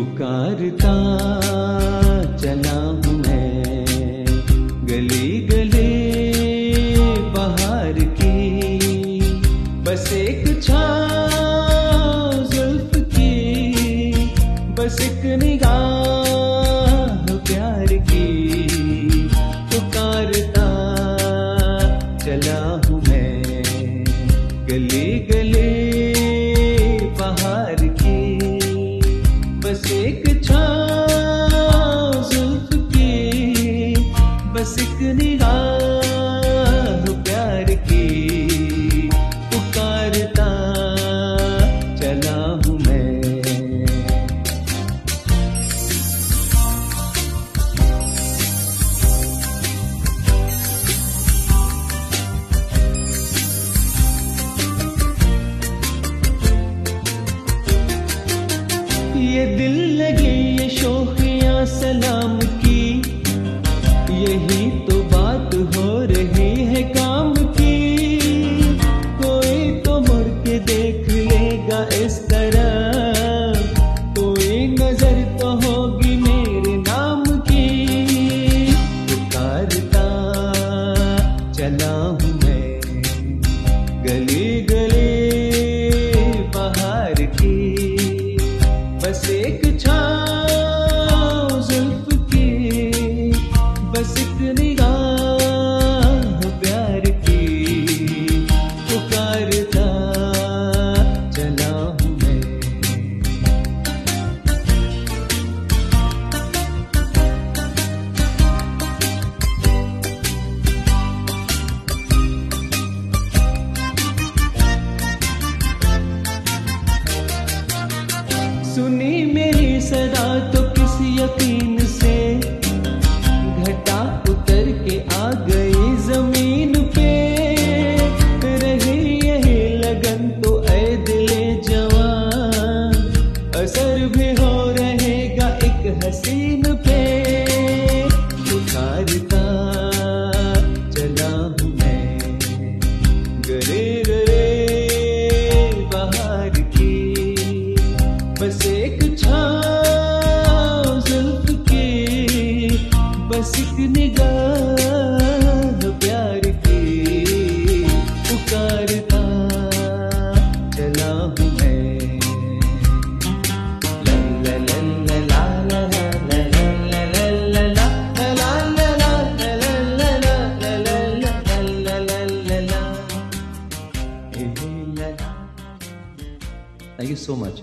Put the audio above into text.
पुकारता चला हूँ मैं गली गली ये दिल लगे ये शोखिया सलाम की। यही तो बात हो रही है काम की। कोई तो मुड़ के देख लेगा इस तरह। कोई नज़र तो होगी मेरे नाम की। पुकारता चला हूँ मैं, गली गली सुनी मेरी सदा तो किस यकीन बस एक निगाह प्यार के पुकारता, चला हूँ मैं ला ला ला ला ला ला Thank you so much.